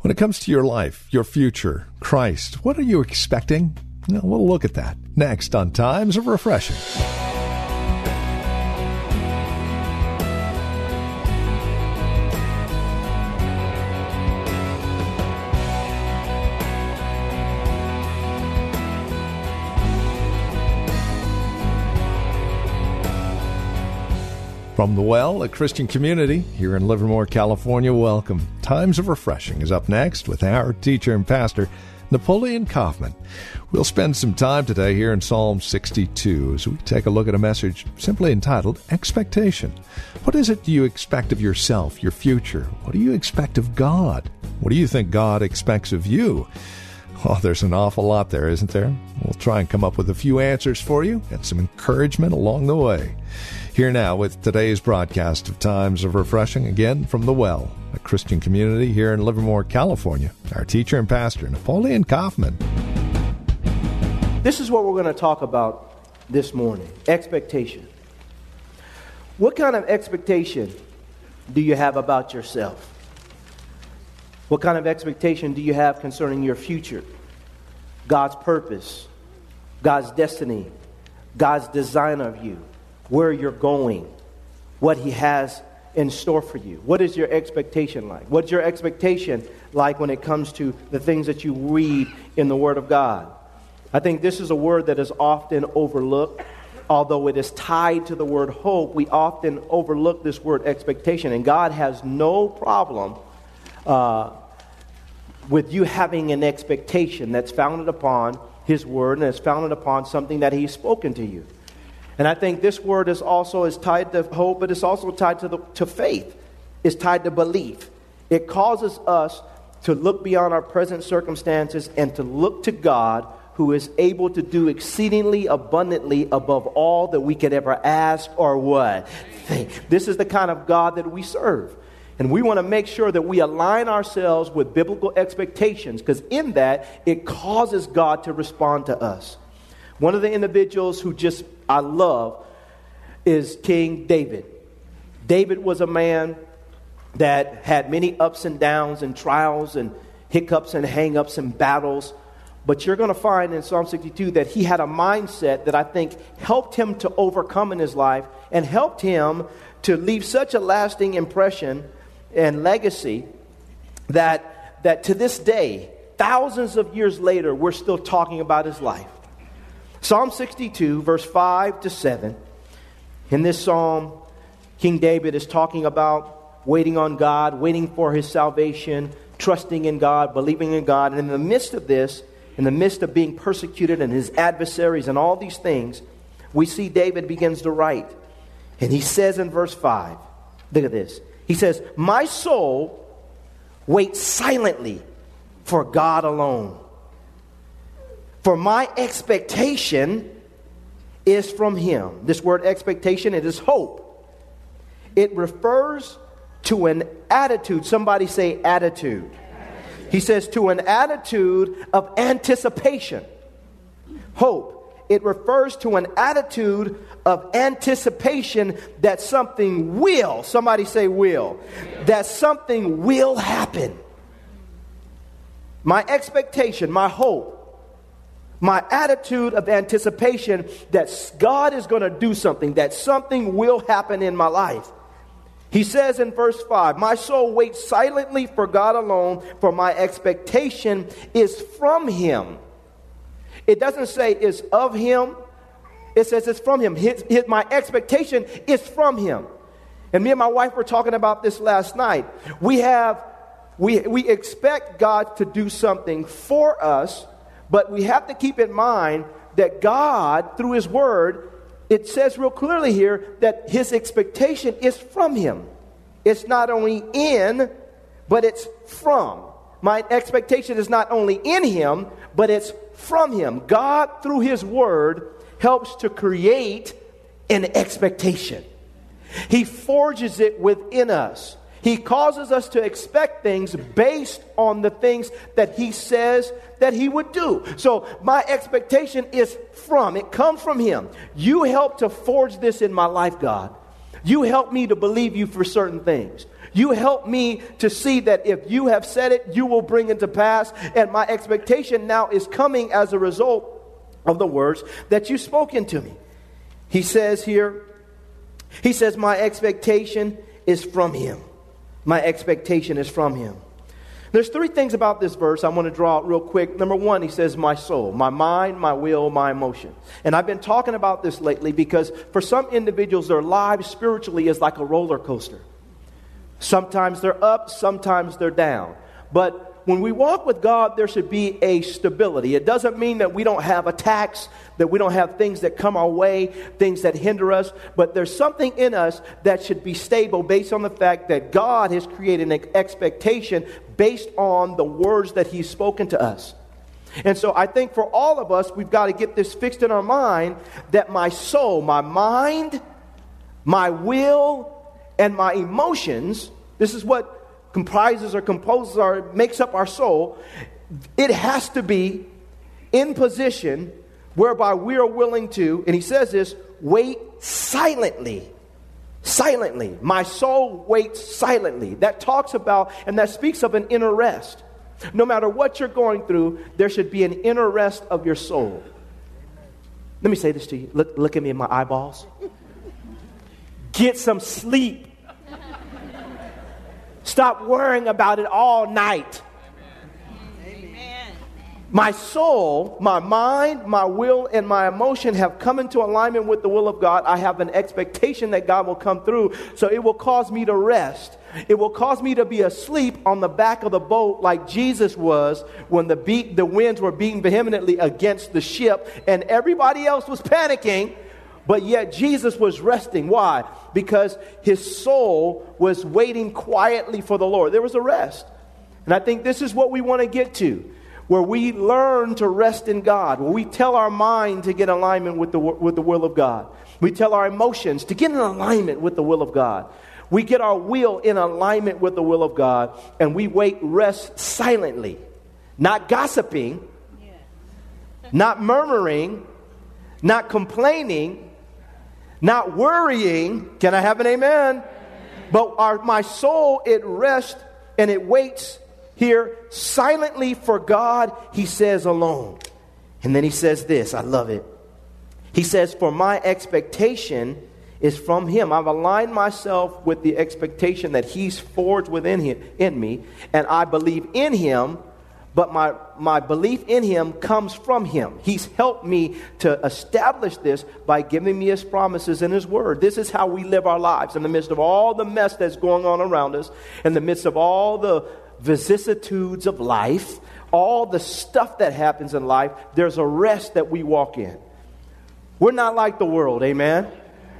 When it comes to your life, your future, Christ, what are you expecting? Well, we'll look at that next on Times of Refreshing. From the Well, a Christian community here in Livermore, California, welcome. Times of Refreshing is up next with our teacher and pastor, Napoleon Kaufman. We'll spend some time today here in Psalm 62 as we take a look at a message simply entitled Expectation. What is it you expect of yourself, your future? What do you expect of God? What do you think God expects of you? Oh, there's an awful lot there, isn't there? We'll try and come up with a few answers for you and some encouragement along the way. Here now with today's broadcast of Times of Refreshing, again from The Well, a Christian community here in Livermore, California. Our teacher and pastor, Napoleon Kaufman. This is what we're going to talk about this morning expectation. What kind of expectation do you have about yourself? What kind of expectation do you have concerning your future? God's purpose, God's destiny, God's design of you where you're going, what He has in store for you. What is your expectation like? What's your expectation like when it comes to the things that you read in the Word of God? I think this is a word that is often overlooked. Although it is tied to the word hope, we often overlook this word expectation. And God has no problem uh, with you having an expectation that's founded upon His word and is founded upon something that He's spoken to you. And I think this word is also is tied to hope, but it's also tied to, the, to faith. It's tied to belief. It causes us to look beyond our present circumstances and to look to God who is able to do exceedingly abundantly above all that we could ever ask or what. This is the kind of God that we serve. And we want to make sure that we align ourselves with biblical expectations because in that it causes God to respond to us. One of the individuals who just I love is King David. David was a man that had many ups and downs and trials and hiccups and hangups and battles. But you're going to find in Psalm 62 that he had a mindset that I think helped him to overcome in his life and helped him to leave such a lasting impression and legacy that, that to this day, thousands of years later, we're still talking about his life. Psalm 62, verse 5 to 7. In this psalm, King David is talking about waiting on God, waiting for his salvation, trusting in God, believing in God. And in the midst of this, in the midst of being persecuted and his adversaries and all these things, we see David begins to write. And he says in verse 5, look at this. He says, My soul waits silently for God alone. For my expectation is from him. This word expectation, it is hope. It refers to an attitude. Somebody say attitude. He says to an attitude of anticipation. Hope. It refers to an attitude of anticipation that something will, somebody say will, that something will happen. My expectation, my hope, my attitude of anticipation that God is going to do something, that something will happen in my life. He says in verse 5, My soul waits silently for God alone, for my expectation is from Him. It doesn't say it's of Him, it says it's from Him. His, his, my expectation is from Him. And me and my wife were talking about this last night. We have, we, we expect God to do something for us but we have to keep in mind that God, through His Word, it says real clearly here that His expectation is from Him. it's not only in, but it's from. My expectation is not only in Him, but it's from Him. God, through His Word, helps to create an expectation. He forges it within us. He causes us to expect things based on the things that He says that He would do. So, my expectation is from, it comes from Him. You help to forge this in my life, God. You help me to believe you for certain things. You help me to see that if you have said it, you will bring it to pass. And my expectation now is coming as a result of the words that you've spoken to me. He says here, He says, My expectation is from Him. My expectation is from Him. There's three things about this verse I want to draw out real quick. Number one, he says, My soul, my mind, my will, my emotion. And I've been talking about this lately because for some individuals, their lives spiritually is like a roller coaster. Sometimes they're up, sometimes they're down. But when we walk with God, there should be a stability. It doesn't mean that we don't have attacks, that we don't have things that come our way, things that hinder us, but there's something in us that should be stable based on the fact that God has created an expectation based on the words that He's spoken to us. And so I think for all of us, we've got to get this fixed in our mind that my soul, my mind, my will, and my emotions, this is what comprises or composes or makes up our soul, it has to be in position whereby we are willing to, and he says this, wait silently. Silently. My soul waits silently. That talks about and that speaks of an inner rest. No matter what you're going through, there should be an inner rest of your soul. Let me say this to you. Look, look at me in my eyeballs. Get some sleep. Stop worrying about it all night. My soul, my mind, my will, and my emotion have come into alignment with the will of God. I have an expectation that God will come through, so it will cause me to rest. It will cause me to be asleep on the back of the boat like Jesus was when the, beat, the winds were beating vehemently against the ship and everybody else was panicking but yet Jesus was resting. Why? Because his soul was waiting quietly for the Lord. There was a rest. And I think this is what we want to get to, where we learn to rest in God, where we tell our mind to get alignment with the, with the will of God. We tell our emotions to get in alignment with the will of God. We get our will in alignment with the will of God, and we wait, rest silently, not gossiping, not murmuring, not complaining, not worrying. Can I have an amen? But our, my soul, it rests and it waits here silently for God, he says alone. And then he says this, I love it. He says, For my expectation is from him. I've aligned myself with the expectation that he's forged within him, in me, and I believe in him but my, my belief in him comes from him. He's helped me to establish this by giving me his promises and his word. This is how we live our lives in the midst of all the mess that's going on around us, in the midst of all the vicissitudes of life, all the stuff that happens in life, there's a rest that we walk in. We're not like the world, amen?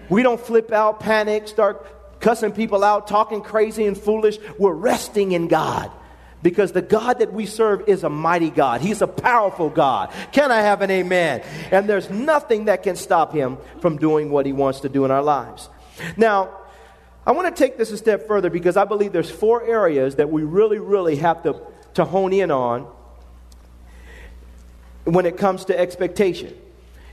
We don't flip out, panic, start cussing people out, talking crazy and foolish. We're resting in God. Because the God that we serve is a mighty God. He's a powerful God. Can I have an amen? And there's nothing that can stop him from doing what he wants to do in our lives. Now, I want to take this a step further because I believe there's four areas that we really, really have to, to hone in on when it comes to expectation.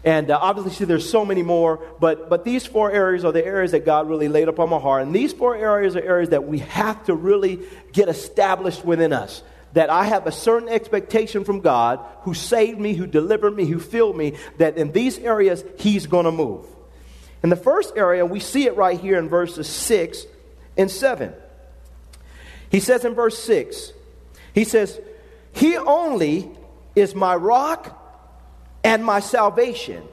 And uh, obviously, there's so many more, but, but these four areas are the areas that God really laid upon my heart. And these four areas are areas that we have to really get established within us. That I have a certain expectation from God who saved me, who delivered me, who filled me, that in these areas, He's going to move. In the first area, we see it right here in verses 6 and 7. He says in verse 6, He says, He only is my rock and my salvation.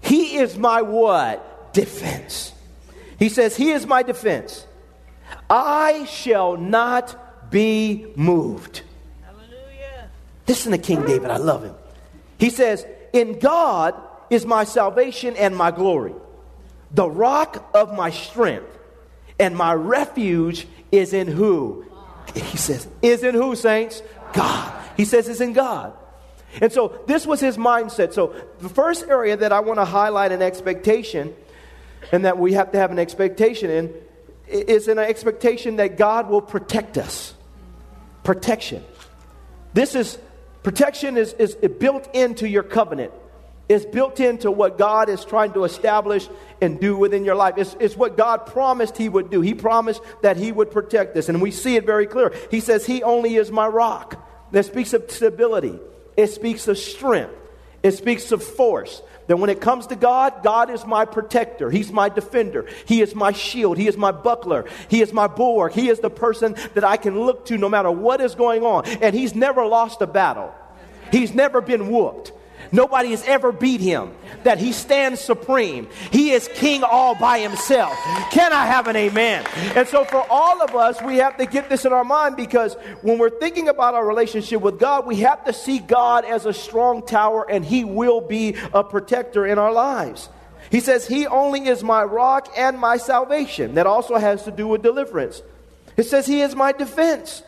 He is my what? Defense. He says, He is my defense. I shall not be moved. Hallelujah. Listen to King David. I love him. He says, In God is my salvation and my glory, the rock of my strength. And my refuge is in who? He says, is in who, saints? God. He says it's in God. And so this was his mindset. So the first area that I want to highlight an expectation, and that we have to have an expectation in, is an expectation that God will protect us. Protection. This is protection is, is built into your covenant. It's built into what God is trying to establish and do within your life. It's, it's what God promised He would do. He promised that He would protect us. And we see it very clear. He says, He only is my rock. That speaks of stability, it speaks of strength, it speaks of force. That when it comes to God, God is my protector. He's my defender. He is my shield. He is my buckler. He is my bulwark. He is the person that I can look to no matter what is going on. And He's never lost a battle, He's never been whooped. Nobody has ever beat him. That he stands supreme. He is king all by himself. Can I have an amen? And so, for all of us, we have to get this in our mind because when we're thinking about our relationship with God, we have to see God as a strong tower and he will be a protector in our lives. He says, He only is my rock and my salvation. That also has to do with deliverance. It says, He is my defense.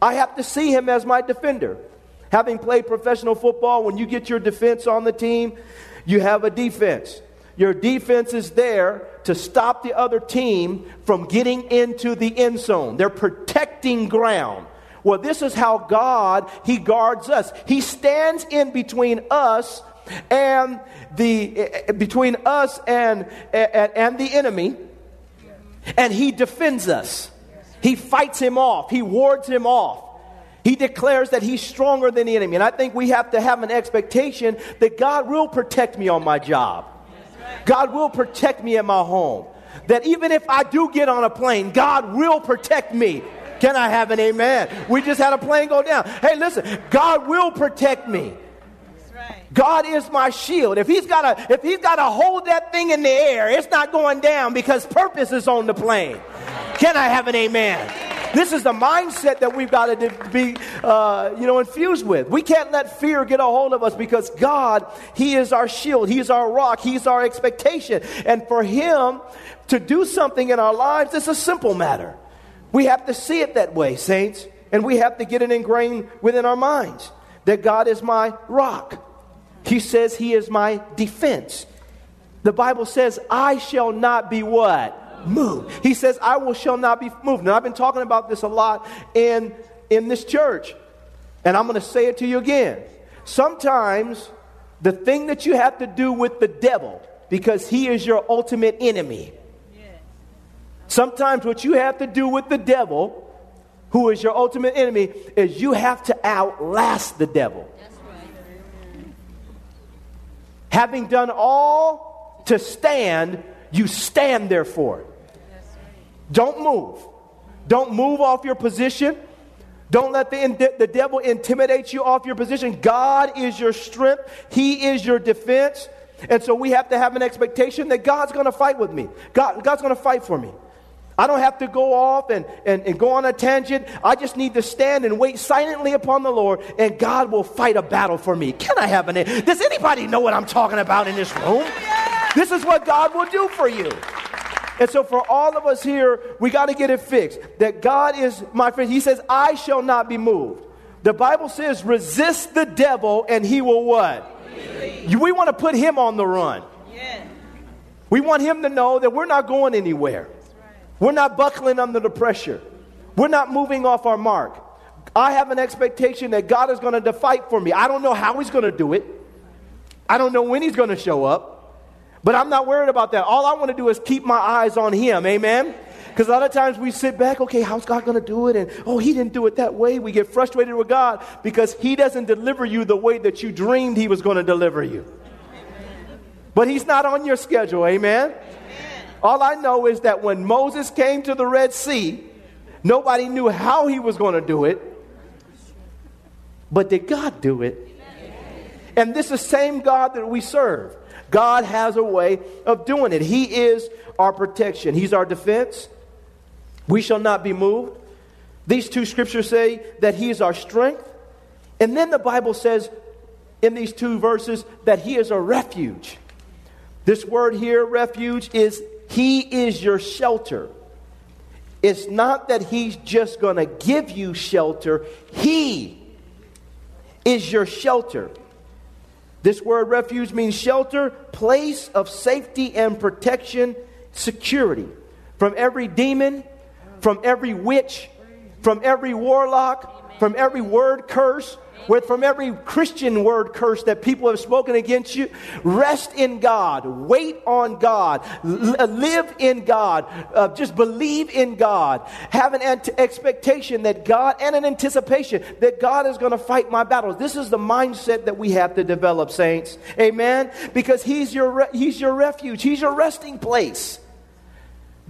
I have to see Him as my defender. Having played professional football, when you get your defense on the team, you have a defense. Your defense is there to stop the other team from getting into the end zone. They're protecting ground. Well, this is how God he guards us. He stands in between us and the eh, between us and eh, and, and the enemy and he defends us. He fights him off. He wards him off. He declares that he's stronger than the enemy. And I think we have to have an expectation that God will protect me on my job. God will protect me in my home. That even if I do get on a plane, God will protect me. Can I have an amen? We just had a plane go down. Hey, listen, God will protect me. God is my shield. If he's got to if he's got to hold that thing in the air, it's not going down because purpose is on the plane. Can I have an amen? This is the mindset that we've got to be, uh, you know, infused with. We can't let fear get a hold of us because God, He is our shield. He's our rock. He's our expectation. And for Him to do something in our lives, it's a simple matter. We have to see it that way, saints. And we have to get it ingrained within our minds that God is my rock. He says He is my defense. The Bible says, I shall not be what? moved. He says, I will shall not be moved. Now, I've been talking about this a lot in, in this church, and I'm going to say it to you again. Sometimes the thing that you have to do with the devil, because he is your ultimate enemy. Sometimes what you have to do with the devil, who is your ultimate enemy, is you have to outlast the devil. Having done all to stand, you stand therefore. Don't move. Don't move off your position. Don't let the, the devil intimidate you off your position. God is your strength, He is your defense. And so we have to have an expectation that God's going to fight with me. God, God's going to fight for me. I don't have to go off and, and, and go on a tangent. I just need to stand and wait silently upon the Lord, and God will fight a battle for me. Can I have an Does anybody know what I'm talking about in this room? This is what God will do for you. And so, for all of us here, we got to get it fixed. That God is my friend. He says, I shall not be moved. The Bible says, resist the devil and he will what? We want to put him on the run. We want him to know that we're not going anywhere. We're not buckling under the pressure. We're not moving off our mark. I have an expectation that God is going to fight for me. I don't know how he's going to do it. I don't know when he's going to show up. But I'm not worried about that. All I want to do is keep my eyes on Him. Amen? Because a lot of times we sit back, okay, how's God going to do it? And, oh, He didn't do it that way. We get frustrated with God because He doesn't deliver you the way that you dreamed He was going to deliver you. But He's not on your schedule. Amen? All I know is that when Moses came to the Red Sea, nobody knew how He was going to do it. But did God do it? And this is the same God that we serve. God has a way of doing it. He is our protection, He's our defense. We shall not be moved. These two scriptures say that He is our strength. And then the Bible says in these two verses that He is a refuge. This word here, refuge, is He is your shelter. it's not that He's just going to give you shelter, He is your shelter. This word refuge means shelter, place of safety and protection, security from every demon, from every witch, from every warlock, from every word curse, with from every Christian word curse that people have spoken against you. Rest in God, wait on God, L- live in God, uh, just believe in God, have an ant- expectation that God and an anticipation that God is going to fight my battles. This is the mindset that we have to develop, saints. Amen. Because He's your re- He's your refuge. He's your resting place.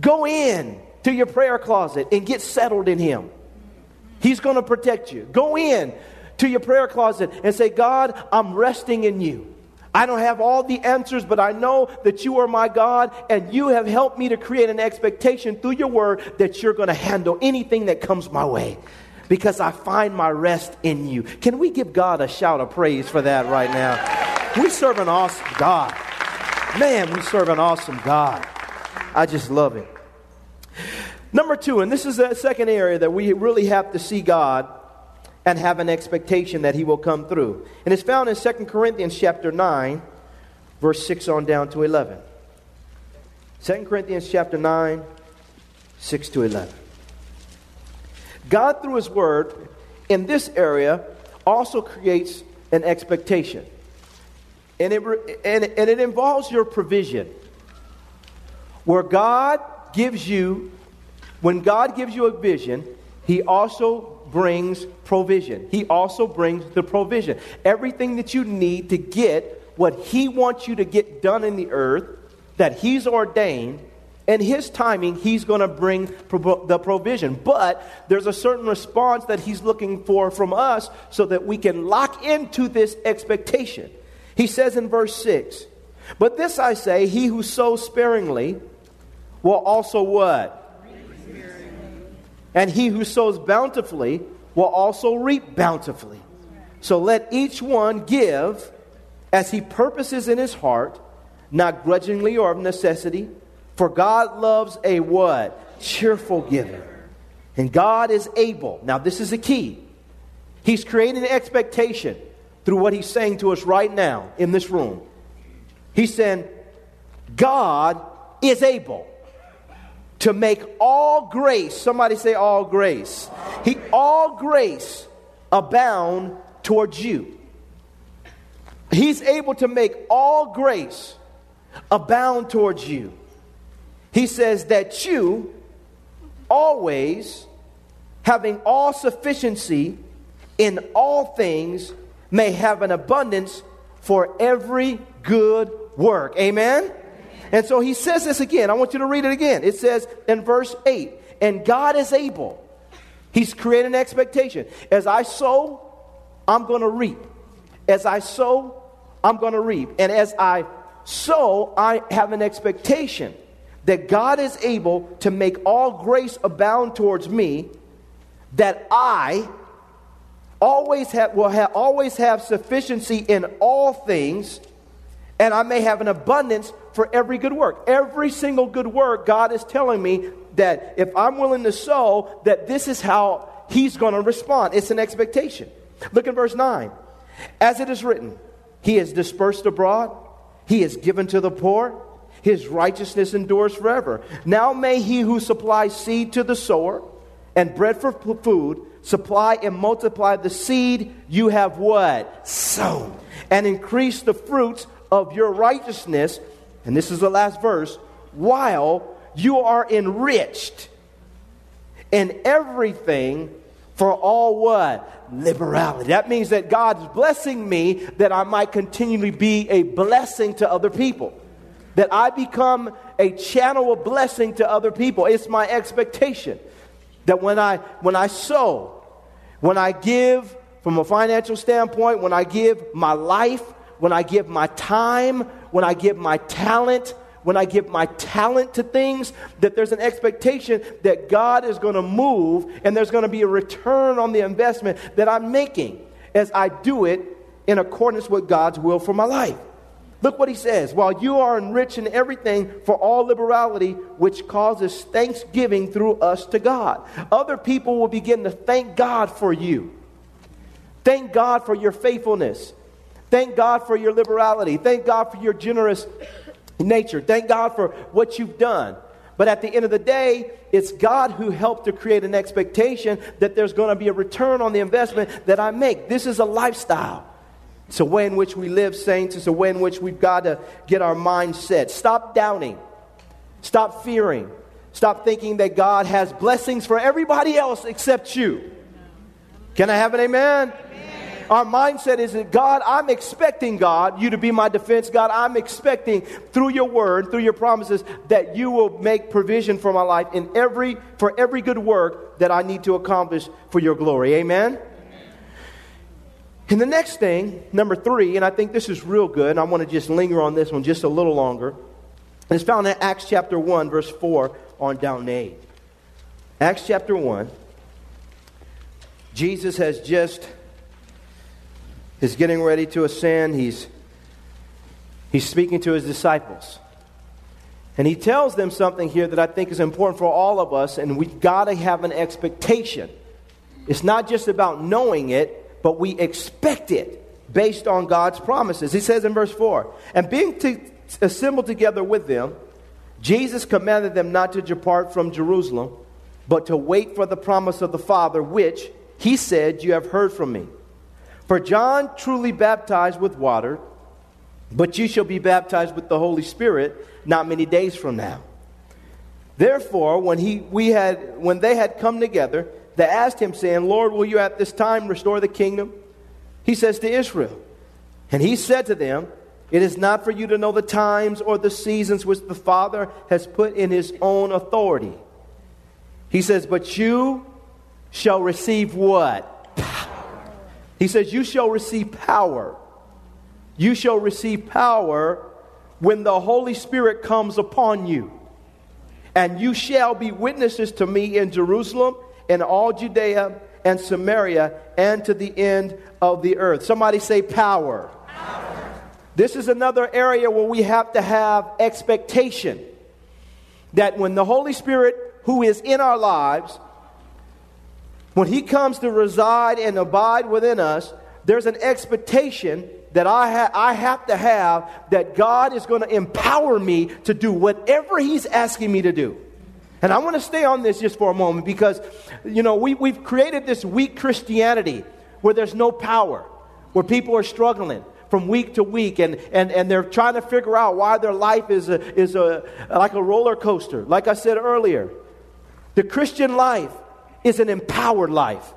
Go in to your prayer closet and get settled in Him. He's going to protect you. Go in to your prayer closet and say, God, I'm resting in you. I don't have all the answers, but I know that you are my God, and you have helped me to create an expectation through your word that you're going to handle anything that comes my way because I find my rest in you. Can we give God a shout of praise for that right now? We serve an awesome God. Man, we serve an awesome God. I just love it. Number two, and this is the second area that we really have to see God and have an expectation that he will come through. And it's found in 2 Corinthians chapter 9, verse 6 on down to 11. 2 Corinthians chapter 9, 6 to 11. God, through his word, in this area, also creates an expectation. And it, and, and it involves your provision. Where God gives you, when God gives you a vision, he also brings provision. He also brings the provision. Everything that you need to get what He wants you to get done in the earth, that He's ordained, and His timing, He's going to bring the provision. But there's a certain response that He's looking for from us so that we can lock into this expectation. He says in verse 6 But this I say, he who sows sparingly will also what? And he who sows bountifully will also reap bountifully. So let each one give as he purposes in his heart, not grudgingly or of necessity, for God loves a what? Cheerful giver. And God is able. Now, this is the key. He's creating an expectation through what he's saying to us right now in this room. He's saying, God is able to make all grace, somebody say all grace. He all grace abound towards you. He's able to make all grace abound towards you. He says that you always having all sufficiency in all things may have an abundance for every good work. Amen. And so he says this again. I want you to read it again. It says in verse 8, and God is able. He's creating an expectation. As I sow, I'm going to reap. As I sow, I'm going to reap. And as I sow, I have an expectation that God is able to make all grace abound towards me, that I always have, will have, always have sufficiency in all things, and I may have an abundance for every good work. Every single good work, God is telling me that if I'm willing to sow, that this is how He's going to respond. It's an expectation. Look in verse 9. As it is written, He is dispersed abroad, He is given to the poor, His righteousness endures forever. Now may He who supplies seed to the sower and bread for food supply and multiply the seed you have what? Sown. And increase the fruits of your righteousness and this is the last verse, while you are enriched in everything for all what? Liberality. That means that God's blessing me that I might continually be a blessing to other people. That I become a channel of blessing to other people. It's my expectation that when I when I sow, when I give from a financial standpoint, when I give my life, when I give my time, when I give my talent, when I give my talent to things, that there's an expectation that God is going to move and there's going to be a return on the investment that I'm making as I do it in accordance with God's will for my life. Look what he says. While you are enriched in everything for all liberality, which causes thanksgiving through us to God. Other people will begin to thank God for you. Thank God for your faithfulness. Thank God for your liberality. Thank God for your generous nature. Thank God for what you've done. But at the end of the day, it's God who helped to create an expectation that there's going to be a return on the investment that I make. This is a lifestyle. It's a way in which we live, saints. It's a way in which we've got to get our mind set. Stop doubting. Stop fearing. Stop thinking that God has blessings for everybody else except you. Can I have an amen? amen? Our mindset is that God, I'm expecting God, you to be my defense. God, I'm expecting through your word, through your promises, that you will make provision for my life in every for every good work that I need to accomplish for your glory. Amen. And the next thing, number three, and I think this is real good, and I want to just linger on this one just a little longer. It's found in Acts chapter 1, verse 4 on down 8. Acts chapter 1. Jesus has just is getting ready to ascend. He's he's speaking to his disciples. And he tells them something here that I think is important for all of us, and we've got to have an expectation. It's not just about knowing it, but we expect it based on God's promises. He says in verse 4 And being assembled together with them, Jesus commanded them not to depart from Jerusalem, but to wait for the promise of the Father, which he said, You have heard from me. For John truly baptized with water, but you shall be baptized with the Holy Spirit not many days from now. Therefore, when, he, we had, when they had come together, they asked him, saying, Lord, will you at this time restore the kingdom? He says to Israel. And he said to them, It is not for you to know the times or the seasons which the Father has put in his own authority. He says, But you shall receive what? He says, You shall receive power. You shall receive power when the Holy Spirit comes upon you. And you shall be witnesses to me in Jerusalem in all Judea and Samaria and to the end of the earth. Somebody say power. power. This is another area where we have to have expectation that when the Holy Spirit, who is in our lives, when He comes to reside and abide within us, there's an expectation that I, ha- I have to have that God is going to empower me to do whatever He's asking me to do. And I want to stay on this just for a moment because, you know, we, we've created this weak Christianity where there's no power, where people are struggling from week to week and, and, and they're trying to figure out why their life is, a, is a, like a roller coaster. Like I said earlier, the Christian life is an empowered life.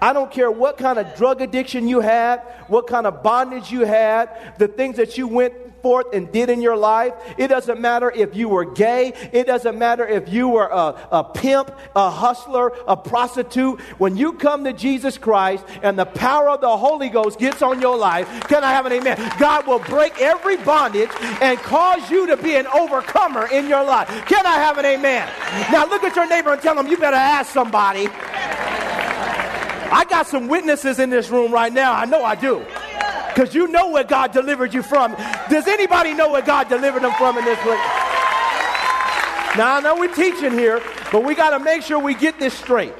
I don't care what kind of drug addiction you had, what kind of bondage you had, the things that you went forth and did in your life. It doesn't matter if you were gay. It doesn't matter if you were a, a pimp, a hustler, a prostitute. When you come to Jesus Christ and the power of the Holy Ghost gets on your life, can I have an amen? God will break every bondage and cause you to be an overcomer in your life. Can I have an amen? Now look at your neighbor and tell them you better ask somebody. I got some witnesses in this room right now. I know I do because you know where God delivered you from. Does anybody know where God delivered them from in this place? Now, I know we're teaching here, but we got to make sure we get this straight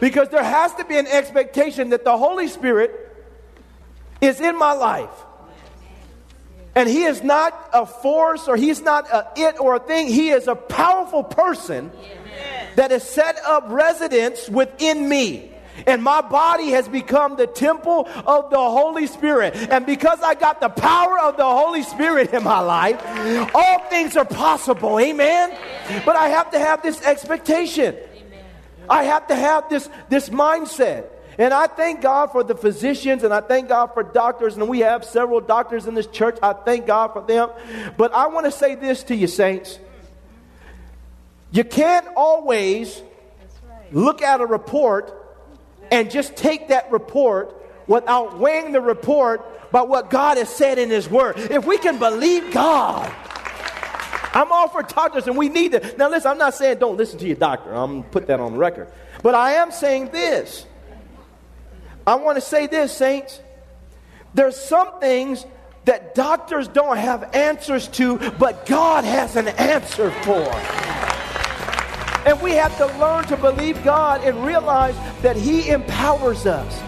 because there has to be an expectation that the Holy Spirit is in my life. And he is not a force or he's not a it or a thing. He is a powerful person that has set up residence within me and my body has become the temple of the Holy Spirit. And because I got the power of the Holy Spirit in my life, all things are possible. Amen. But I have to have this expectation. I have to have this, this mindset. And I thank God for the physicians and I thank God for doctors. And we have several doctors in this church. I thank God for them. But I want to say this to you, saints. You can't always look at a report and just take that report without weighing the report by what God has said in His Word. If we can believe God, I'm all for doctors and we need to. Now, listen, I'm not saying don't listen to your doctor. I'm going to put that on the record. But I am saying this. I want to say this, saints. There's some things that doctors don't have answers to, but God has an answer for. And we have to learn to believe God and realize that He empowers us.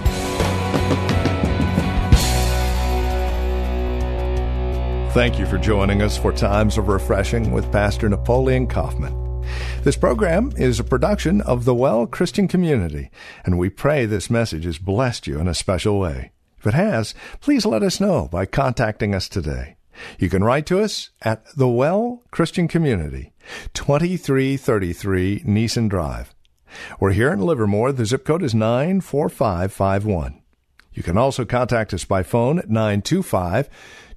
Thank you for joining us for Times of Refreshing with Pastor Napoleon Kaufman. This program is a production of the Well Christian Community, and we pray this message has blessed you in a special way. If it has, please let us know by contacting us today. You can write to us at the Well Christian Community, 2333 Nissen Drive. We're here in Livermore. The zip code is 94551. You can also contact us by phone at 925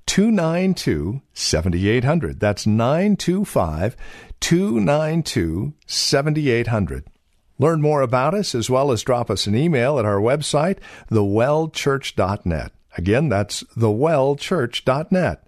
292 7800. That's 925 292 7800. Learn more about us as well as drop us an email at our website, thewellchurch.net. Again, that's thewellchurch.net.